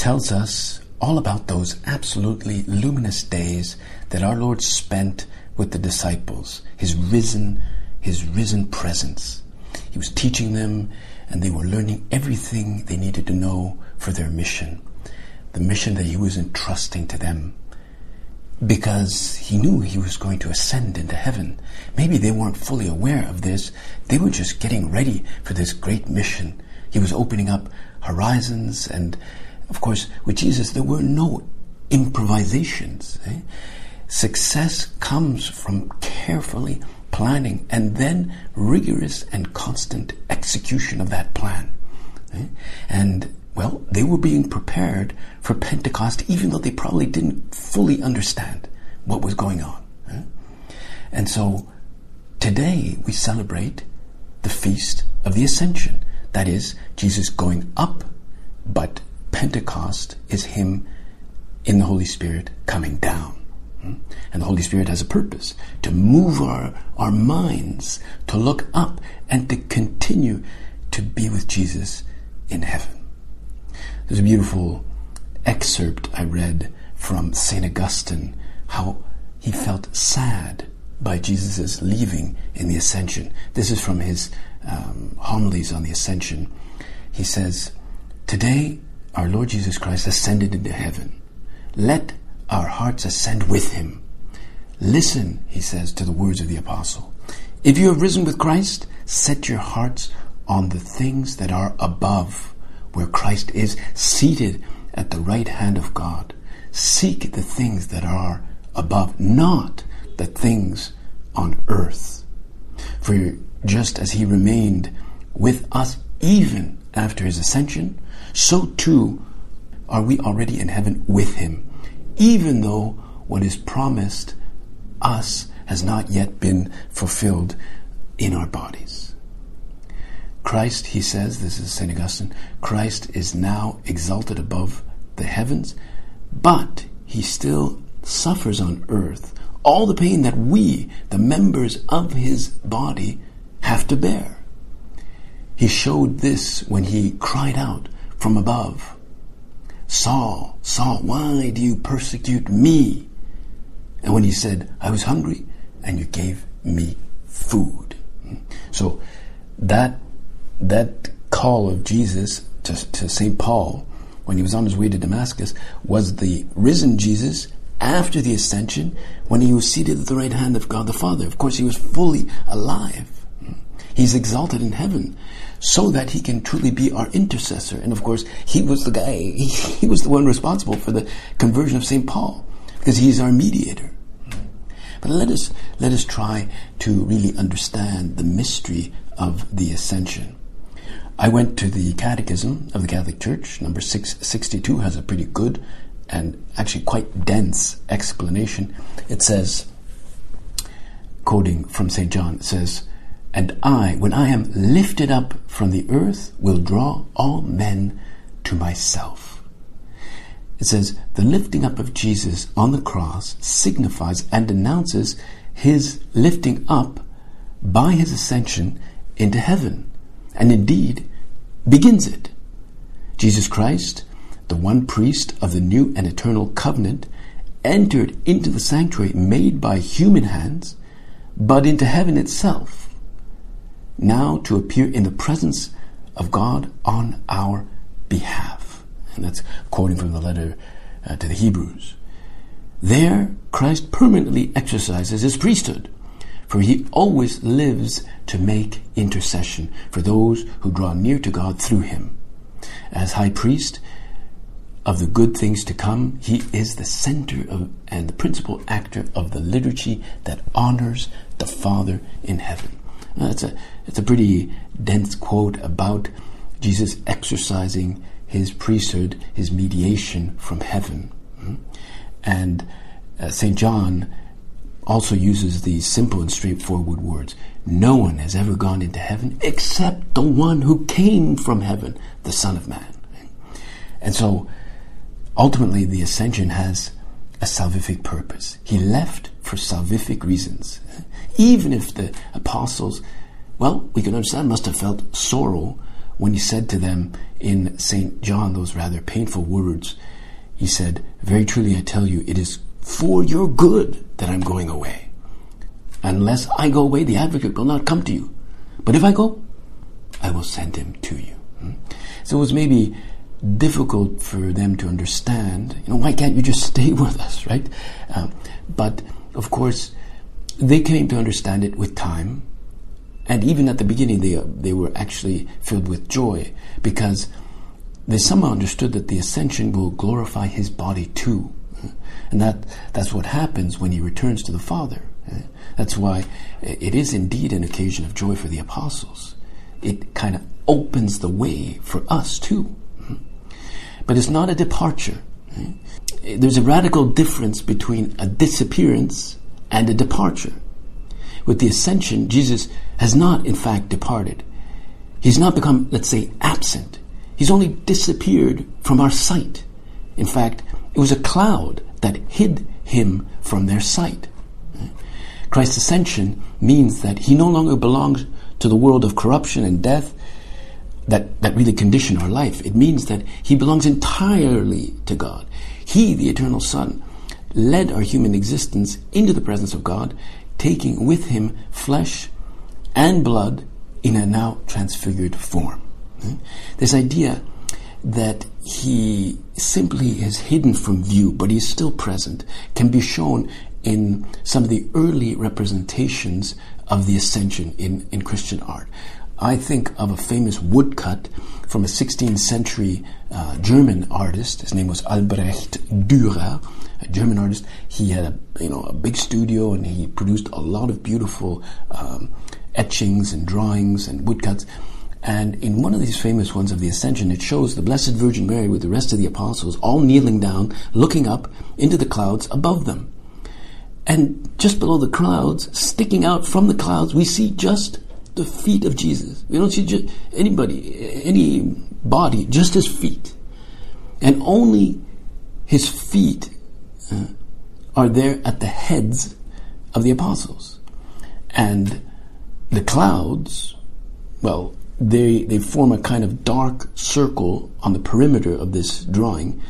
tells us all about those absolutely luminous days that our Lord spent with the disciples, his risen, his risen presence. He was teaching them and they were learning everything they needed to know for their mission, the mission that he was entrusting to them. Because he knew he was going to ascend into heaven. Maybe they weren't fully aware of this. They were just getting ready for this great mission. He was opening up horizons and of course, with Jesus, there were no improvisations. Eh? Success comes from carefully planning and then rigorous and constant execution of that plan. Eh? And well, they were being prepared for Pentecost, even though they probably didn't fully understand what was going on. Eh? And so today we celebrate the feast of the Ascension. That is, Jesus going up, but Pentecost is Him in the Holy Spirit coming down. Hmm? And the Holy Spirit has a purpose to move our, our minds to look up and to continue to be with Jesus in heaven. There's a beautiful excerpt I read from St. Augustine, how he felt sad by Jesus' leaving in the Ascension. This is from his um, homilies on the Ascension. He says, Today our Lord Jesus Christ ascended into heaven. Let our hearts ascend with him. Listen, he says, to the words of the apostle. If you have risen with Christ, set your hearts on the things that are above, where Christ is seated at the right hand of God. Seek the things that are above, not the things on earth. For just as he remained with us even after his ascension, so too are we already in heaven with him, even though what is promised us has not yet been fulfilled in our bodies. Christ, he says, this is St. Augustine, Christ is now exalted above the heavens, but he still suffers on earth all the pain that we, the members of his body, have to bear. He showed this when he cried out from above, Saul, Saul, why do you persecute me? And when he said, I was hungry and you gave me food. So that, that call of Jesus to, to St. Paul when he was on his way to Damascus was the risen Jesus after the ascension when he was seated at the right hand of God the Father. Of course, he was fully alive. He's exalted in heaven so that he can truly be our intercessor. And of course, he was the guy, he, he was the one responsible for the conversion of St. Paul because he's our mediator. But let us, let us try to really understand the mystery of the ascension. I went to the Catechism of the Catholic Church, number 662 has a pretty good and actually quite dense explanation. It says, quoting from St. John, it says, and I, when I am lifted up from the earth, will draw all men to myself. It says, the lifting up of Jesus on the cross signifies and announces his lifting up by his ascension into heaven, and indeed begins it. Jesus Christ, the one priest of the new and eternal covenant, entered into the sanctuary made by human hands, but into heaven itself now to appear in the presence of God on our behalf. And that's quoting from the letter uh, to the Hebrews. There, Christ permanently exercises his priesthood, for he always lives to make intercession for those who draw near to God through him. As high priest of the good things to come, he is the center of, and the principal actor of the liturgy that honors the Father in heaven. That's a, it's a pretty dense quote about Jesus exercising his priesthood, his mediation from heaven. Hmm? And uh, St. John also uses these simple and straightforward words. No one has ever gone into heaven except the one who came from heaven, the Son of Man. And so ultimately the ascension has a salvific purpose. He left for salvific reasons. Even if the apostles, well, we can understand, must have felt sorrow when he said to them in St. John those rather painful words. He said, Very truly I tell you, it is for your good that I'm going away. Unless I go away, the advocate will not come to you. But if I go, I will send him to you. Hmm? So it was maybe difficult for them to understand. You know, why can't you just stay with us, right? Um, but of course, they came to understand it with time, and even at the beginning, they they were actually filled with joy because they somehow understood that the ascension will glorify his body too, and that that's what happens when he returns to the Father. That's why it is indeed an occasion of joy for the apostles. It kind of opens the way for us too. But it's not a departure. There's a radical difference between a disappearance and a departure. With the ascension, Jesus has not, in fact, departed. He's not become, let's say, absent. He's only disappeared from our sight. In fact, it was a cloud that hid him from their sight. Christ's ascension means that he no longer belongs to the world of corruption and death that, that really condition our life. It means that he belongs entirely to God. He, the eternal Son, led our human existence into the presence of God, taking with him flesh and blood in a now transfigured form. Hmm? This idea that he simply is hidden from view, but he's still present, can be shown in some of the early representations of the ascension in, in Christian art. I think of a famous woodcut from a 16th century uh, German artist. His name was Albrecht Dürer, a German artist. He had a you know a big studio and he produced a lot of beautiful um, etchings and drawings and woodcuts. And in one of these famous ones of the Ascension, it shows the Blessed Virgin Mary with the rest of the apostles all kneeling down, looking up into the clouds above them. And just below the clouds, sticking out from the clouds, we see just the feet of Jesus. We don't see just anybody, any body, just his feet. And only his feet uh, are there at the heads of the apostles. And the clouds, well, they, they form a kind of dark circle on the perimeter of this drawing.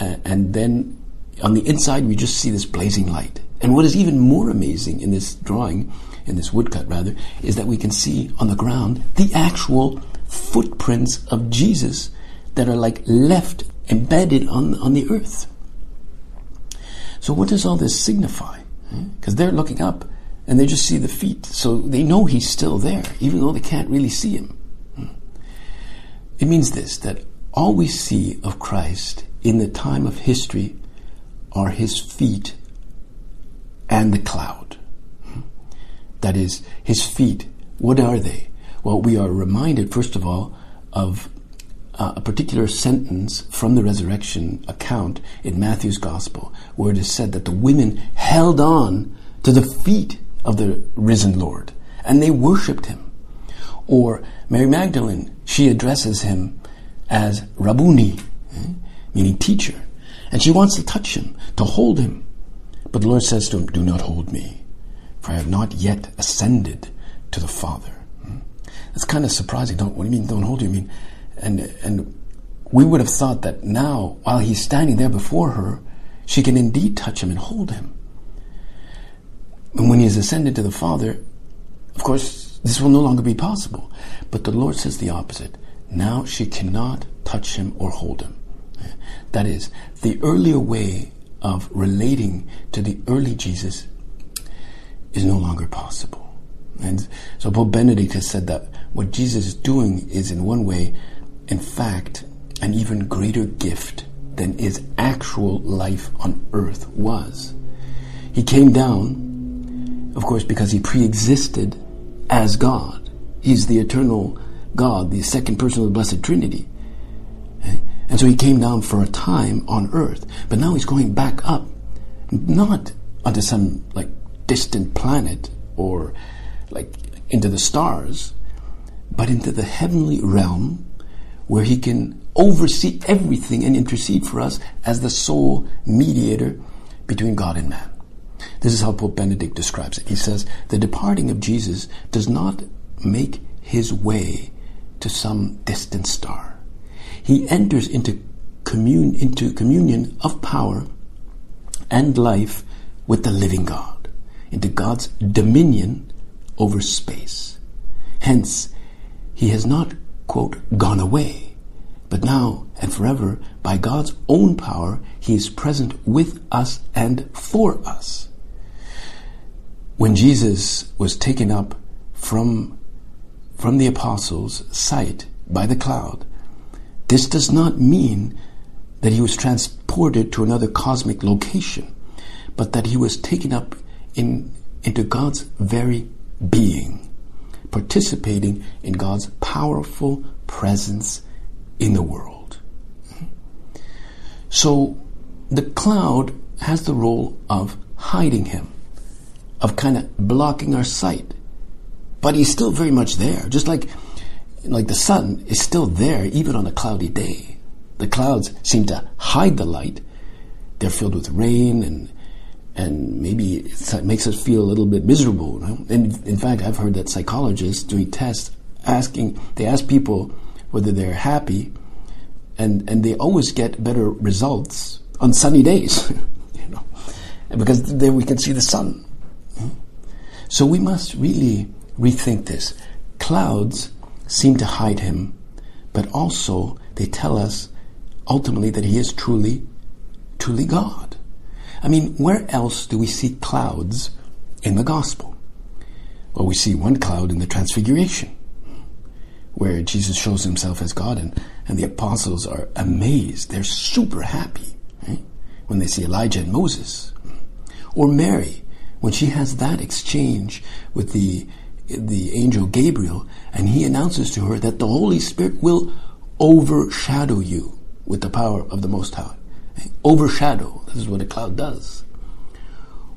Uh, and then on the inside, we just see this blazing light. And what is even more amazing in this drawing in this woodcut rather, is that we can see on the ground the actual footprints of Jesus that are like left embedded on, on the earth. So what does all this signify? Because they're looking up and they just see the feet. So they know he's still there, even though they can't really see him. It means this, that all we see of Christ in the time of history are his feet and the cloud. That is, his feet. What are they? Well, we are reminded, first of all, of uh, a particular sentence from the resurrection account in Matthew's Gospel, where it is said that the women held on to the feet of the risen Lord and they worshipped him. Or Mary Magdalene, she addresses him as Rabboni, eh, meaning teacher, and she wants to touch him, to hold him. But the Lord says to him, Do not hold me for I have not yet ascended to the Father. Hmm. That's kind of surprising. Don't, what do you mean, don't hold you? I mean, and, and we would have thought that now, while he's standing there before her, she can indeed touch him and hold him. And when he has ascended to the Father, of course, this will no longer be possible. But the Lord says the opposite. Now she cannot touch him or hold him. That is, the earlier way of relating to the early Jesus is no longer possible. And so Pope Benedict has said that what Jesus is doing is in one way, in fact, an even greater gift than his actual life on earth was. He came down, of course, because he pre-existed as God. He's the eternal God, the second person of the Blessed Trinity. Eh? And so he came down for a time on earth, but now he's going back up, not onto some like distant planet or like into the stars, but into the heavenly realm where he can oversee everything and intercede for us as the sole mediator between God and man. This is how Pope Benedict describes it. He says, The departing of Jesus does not make his way to some distant star. He enters into, commun- into communion of power and life with the living God, into God's dominion over space. Hence, he has not, quote, gone away, but now and forever, by God's own power, he is present with us and for us. When Jesus was taken up from, from the apostles' sight by the cloud, this does not mean that he was transported to another cosmic location, but that he was taken up in, into God's very being participating in God's powerful presence in the world. So the cloud has the role of hiding him, of kind of blocking our sight. But he's still very much there, just like like the sun is still there even on a cloudy day. The clouds seem to hide the light. They're filled with rain and and maybe it makes us feel a little bit miserable. And in fact, I've heard that psychologists doing tests asking, they ask people whether they're happy, and and they always get better results on sunny days, you know, because then we can see the sun. So we must really rethink this. Clouds seem to hide him, but also they tell us ultimately that he is truly, truly God. I mean, where else do we see clouds in the gospel? Well, we see one cloud in the Transfiguration, where Jesus shows himself as God, and, and the apostles are amazed. They're super happy right? when they see Elijah and Moses. Or Mary, when she has that exchange with the, the angel Gabriel, and he announces to her that the Holy Spirit will overshadow you with the power of the Most High overshadow. This is what a cloud does.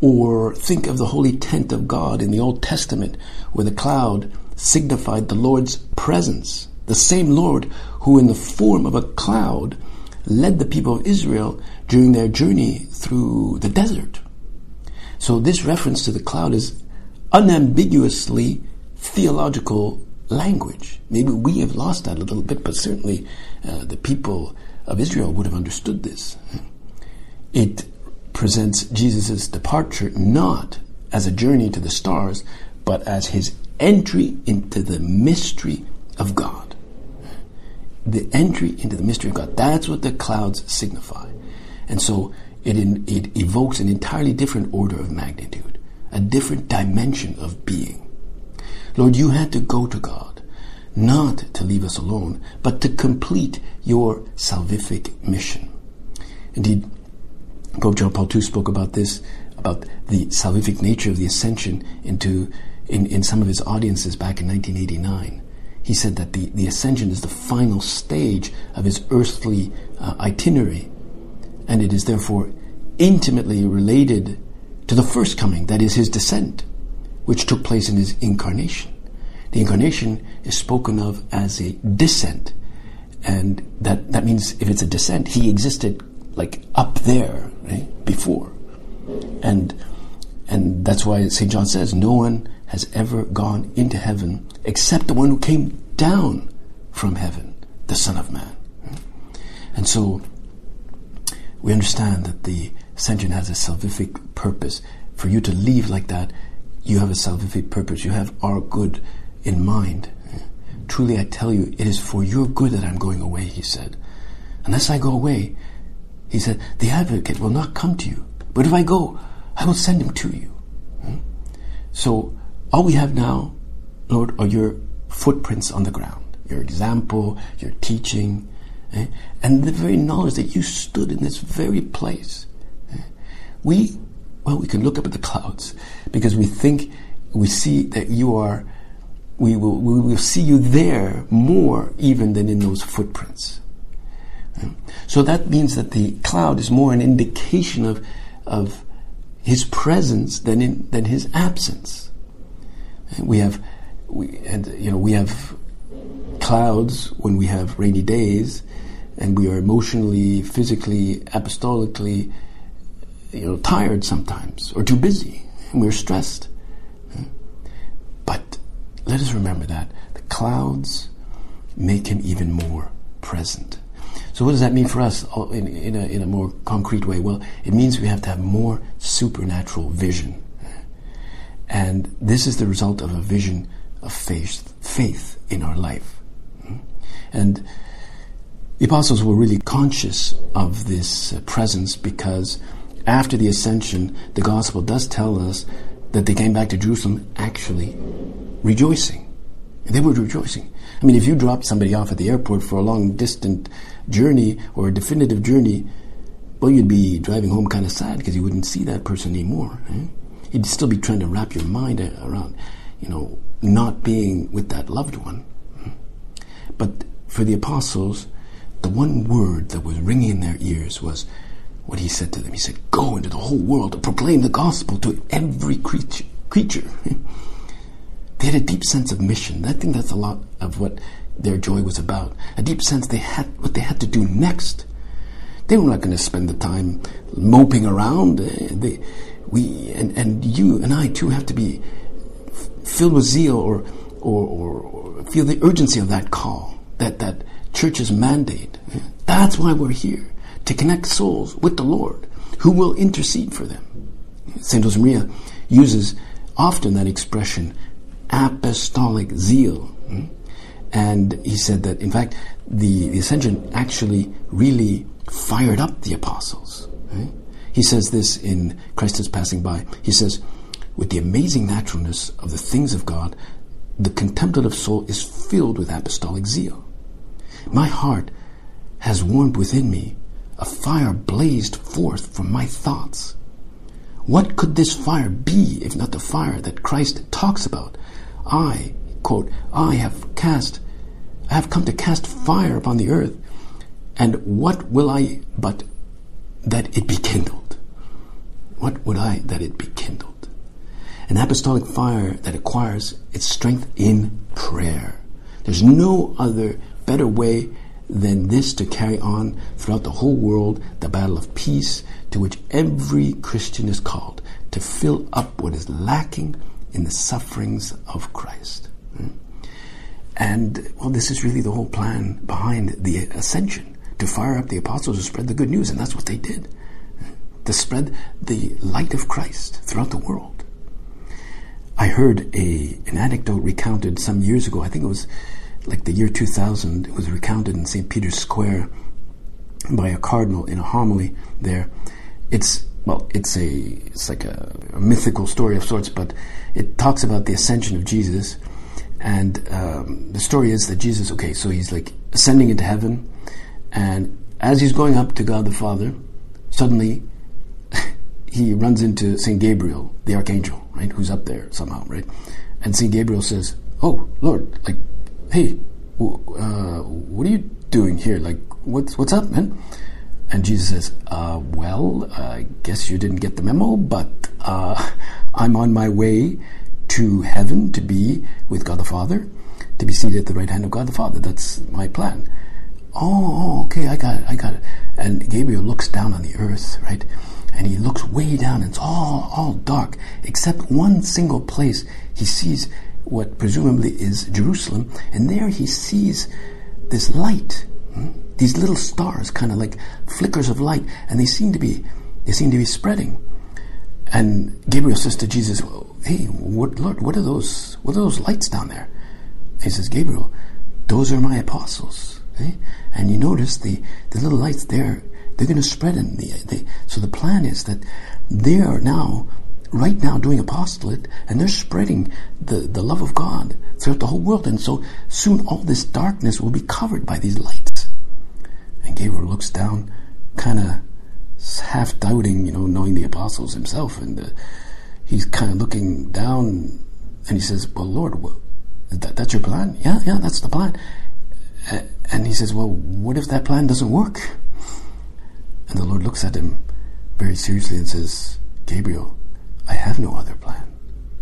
Or think of the holy tent of God in the Old Testament, where the cloud signified the Lord's presence. The same Lord who, in the form of a cloud, led the people of Israel during their journey through the desert. So, this reference to the cloud is unambiguously theological language. Maybe we have lost that a little bit, but certainly uh, the people of Israel would have understood this. It presents Jesus' departure not as a journey to the stars, but as his entry into the mystery of God. The entry into the mystery of God. That's what the clouds signify. And so it, in, it evokes an entirely different order of magnitude, a different dimension of being. Lord, you had to go to God not to leave us alone, but to complete your salvific mission. Indeed, Pope John Paul II spoke about this, about the salvific nature of the ascension into in, in some of his audiences back in 1989. He said that the, the ascension is the final stage of his earthly uh, itinerary, and it is therefore intimately related to the first coming, that is his descent, which took place in his incarnation. The incarnation is spoken of as a descent. And that, that means if it's a descent, he existed like up there right, before. And, and that's why St. John says, no one has ever gone into heaven except the one who came down from heaven, the Son of Man. And so we understand that the ascension has a salvific purpose. For you to leave like that, you have a salvific purpose. You have our good in mind. Truly I tell you, it is for your good that I'm going away, he said. Unless I go away, he said, the advocate will not come to you. But if I go, I will send him to you. Hmm? So all we have now, Lord, are your footprints on the ground, your example, your teaching, eh? and the very knowledge that you stood in this very place. Eh? We, well, we can look up at the clouds because we think, we see that you are we will, we will see you there more even than in those footprints. So that means that the cloud is more an indication of, of his presence than in, than his absence. We have, we, and you know, we have clouds when we have rainy days, and we are emotionally, physically, apostolically, you know, tired sometimes or too busy, and we're stressed. But let us remember that the clouds make him even more present. So what does that mean for us in, in, a, in a more concrete way? Well, it means we have to have more supernatural vision. And this is the result of a vision of faith, faith in our life. And the apostles were really conscious of this uh, presence because after the ascension, the gospel does tell us that they came back to Jerusalem actually rejoicing. They were rejoicing. I mean, if you dropped somebody off at the airport for a long distant journey or a definitive journey, well, you'd be driving home kind of sad because you wouldn't see that person anymore. Eh? You'd still be trying to wrap your mind around, you know, not being with that loved one. But for the apostles, the one word that was ringing in their ears was what he said to them. He said, Go into the whole world and proclaim the gospel to every creature. creature. they had a deep sense of mission. I think that's a lot of what their joy was about. A deep sense they had what they had to do next. They were not going to spend the time moping around. They, we and, and you and I too have to be filled with zeal or, or, or feel the urgency of that call, that, that church's mandate. That's why we're here, to connect souls with the Lord, who will intercede for them. St. Josemaria uses often that expression, apostolic zeal. And he said that, in fact, the, the ascension actually really fired up the apostles. He says this in Christ is Passing By. He says, with the amazing naturalness of the things of God, the contemplative soul is filled with apostolic zeal. My heart has warmed within me, a fire blazed forth from my thoughts. What could this fire be if not the fire that Christ talks about? I, quote, I have cast, I have come to cast fire upon the earth, and what will I but that it be kindled? What would I that it be kindled? An apostolic fire that acquires its strength in prayer. There's no other better way than this to carry on throughout the whole world the battle of peace to which every Christian is called to fill up what is lacking in the sufferings of Christ. Hmm? And, well, this is really the whole plan behind the ascension to fire up the apostles to spread the good news, and that's what they did to spread the light of Christ throughout the world. I heard a an anecdote recounted some years ago. I think it was like the year 2000. It was recounted in St. Peter's Square by a cardinal in a homily there. It's well, it's a it's like a, a mythical story of sorts, but it talks about the ascension of Jesus. And um, the story is that Jesus, okay, so he's like ascending into heaven, and as he's going up to God the Father, suddenly he runs into Saint Gabriel, the archangel, right, who's up there somehow, right? And St. Gabriel says, Oh, Lord, like, hey, uh, what are you doing here? Like, what's, what's up, man? And Jesus says, uh, Well, I guess you didn't get the memo, but uh, I'm on my way to heaven to be with God the Father, to be seated at the right hand of God the Father. That's my plan. Oh, oh okay, I got it, I got it. And Gabriel looks down on the earth, right? And he looks way down and it's all all dark except one single place he sees what presumably is Jerusalem and there he sees this light hmm? these little stars kind of like flickers of light and they seem to be they seem to be spreading and Gabriel says to Jesus hey what, Lord what are those what are those lights down there he says Gabriel those are my apostles eh? and you notice the the little lights there they're going to spread in the, they, so the plan is that they are now right now doing apostolate and they're spreading the, the love of God throughout the whole world. And so soon all this darkness will be covered by these lights. And Gabriel looks down, kind of half doubting, you know, knowing the apostles himself. And uh, he's kind of looking down and he says, Well, Lord, that, that's your plan? Yeah, yeah, that's the plan. And he says, Well, what if that plan doesn't work? And the Lord looks at him very seriously and says, Gabriel, I have no other plan.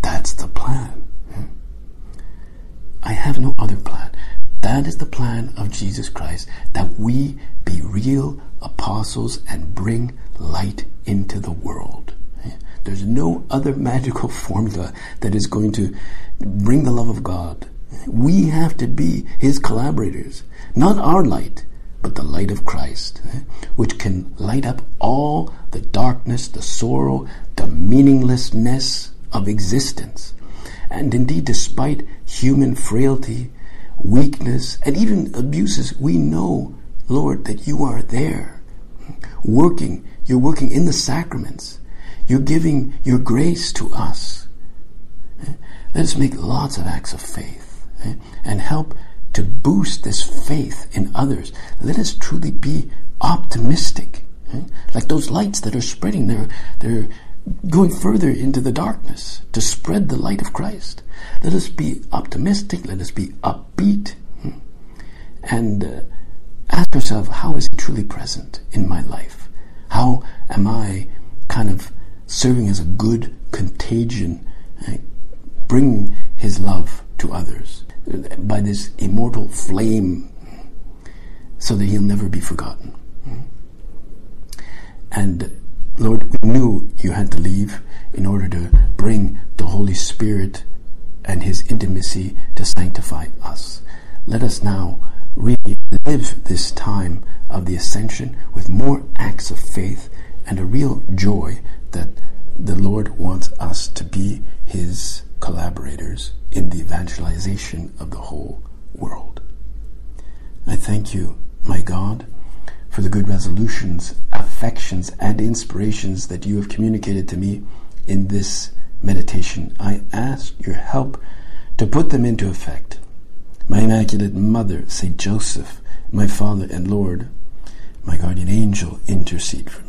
That's the plan. Hmm. I have no other plan. That is the plan of Jesus Christ, that we be real apostles and bring light into the world. Hmm. There's no other magical formula that is going to bring the love of God. Hmm. We have to be His collaborators, not our light, but the light of Christ, eh, which can light up all the darkness, the sorrow, the meaninglessness of existence. And indeed, despite human frailty, weakness, and even abuses, we know, Lord, that you are there, working. You're working in the sacraments. You're giving your grace to us. Eh, let us make lots of acts of faith eh, and help to boost this faith in others. Let us truly be optimistic. Like those lights that are spreading, they're, they're going further into the darkness to spread the light of Christ. Let us be optimistic. Let us be upbeat. And uh, ask yourself, how is He truly present in my life? How am I kind of serving as a good contagion, uh, bringing His love to others by this immortal flame so that He'll never be forgotten? And Lord, we knew you had to leave in order to bring the Holy Spirit and His intimacy to sanctify us. Let us now really live this time of the ascension with more acts of faith and a real joy that the Lord wants us to be His collaborators in the evangelization of the whole world. I thank you, my God for the good resolutions, affections, and inspirations that you have communicated to me in this meditation. I ask your help to put them into effect. My Immaculate Mother, Saint Joseph, my Father and Lord, my guardian angel, intercede for.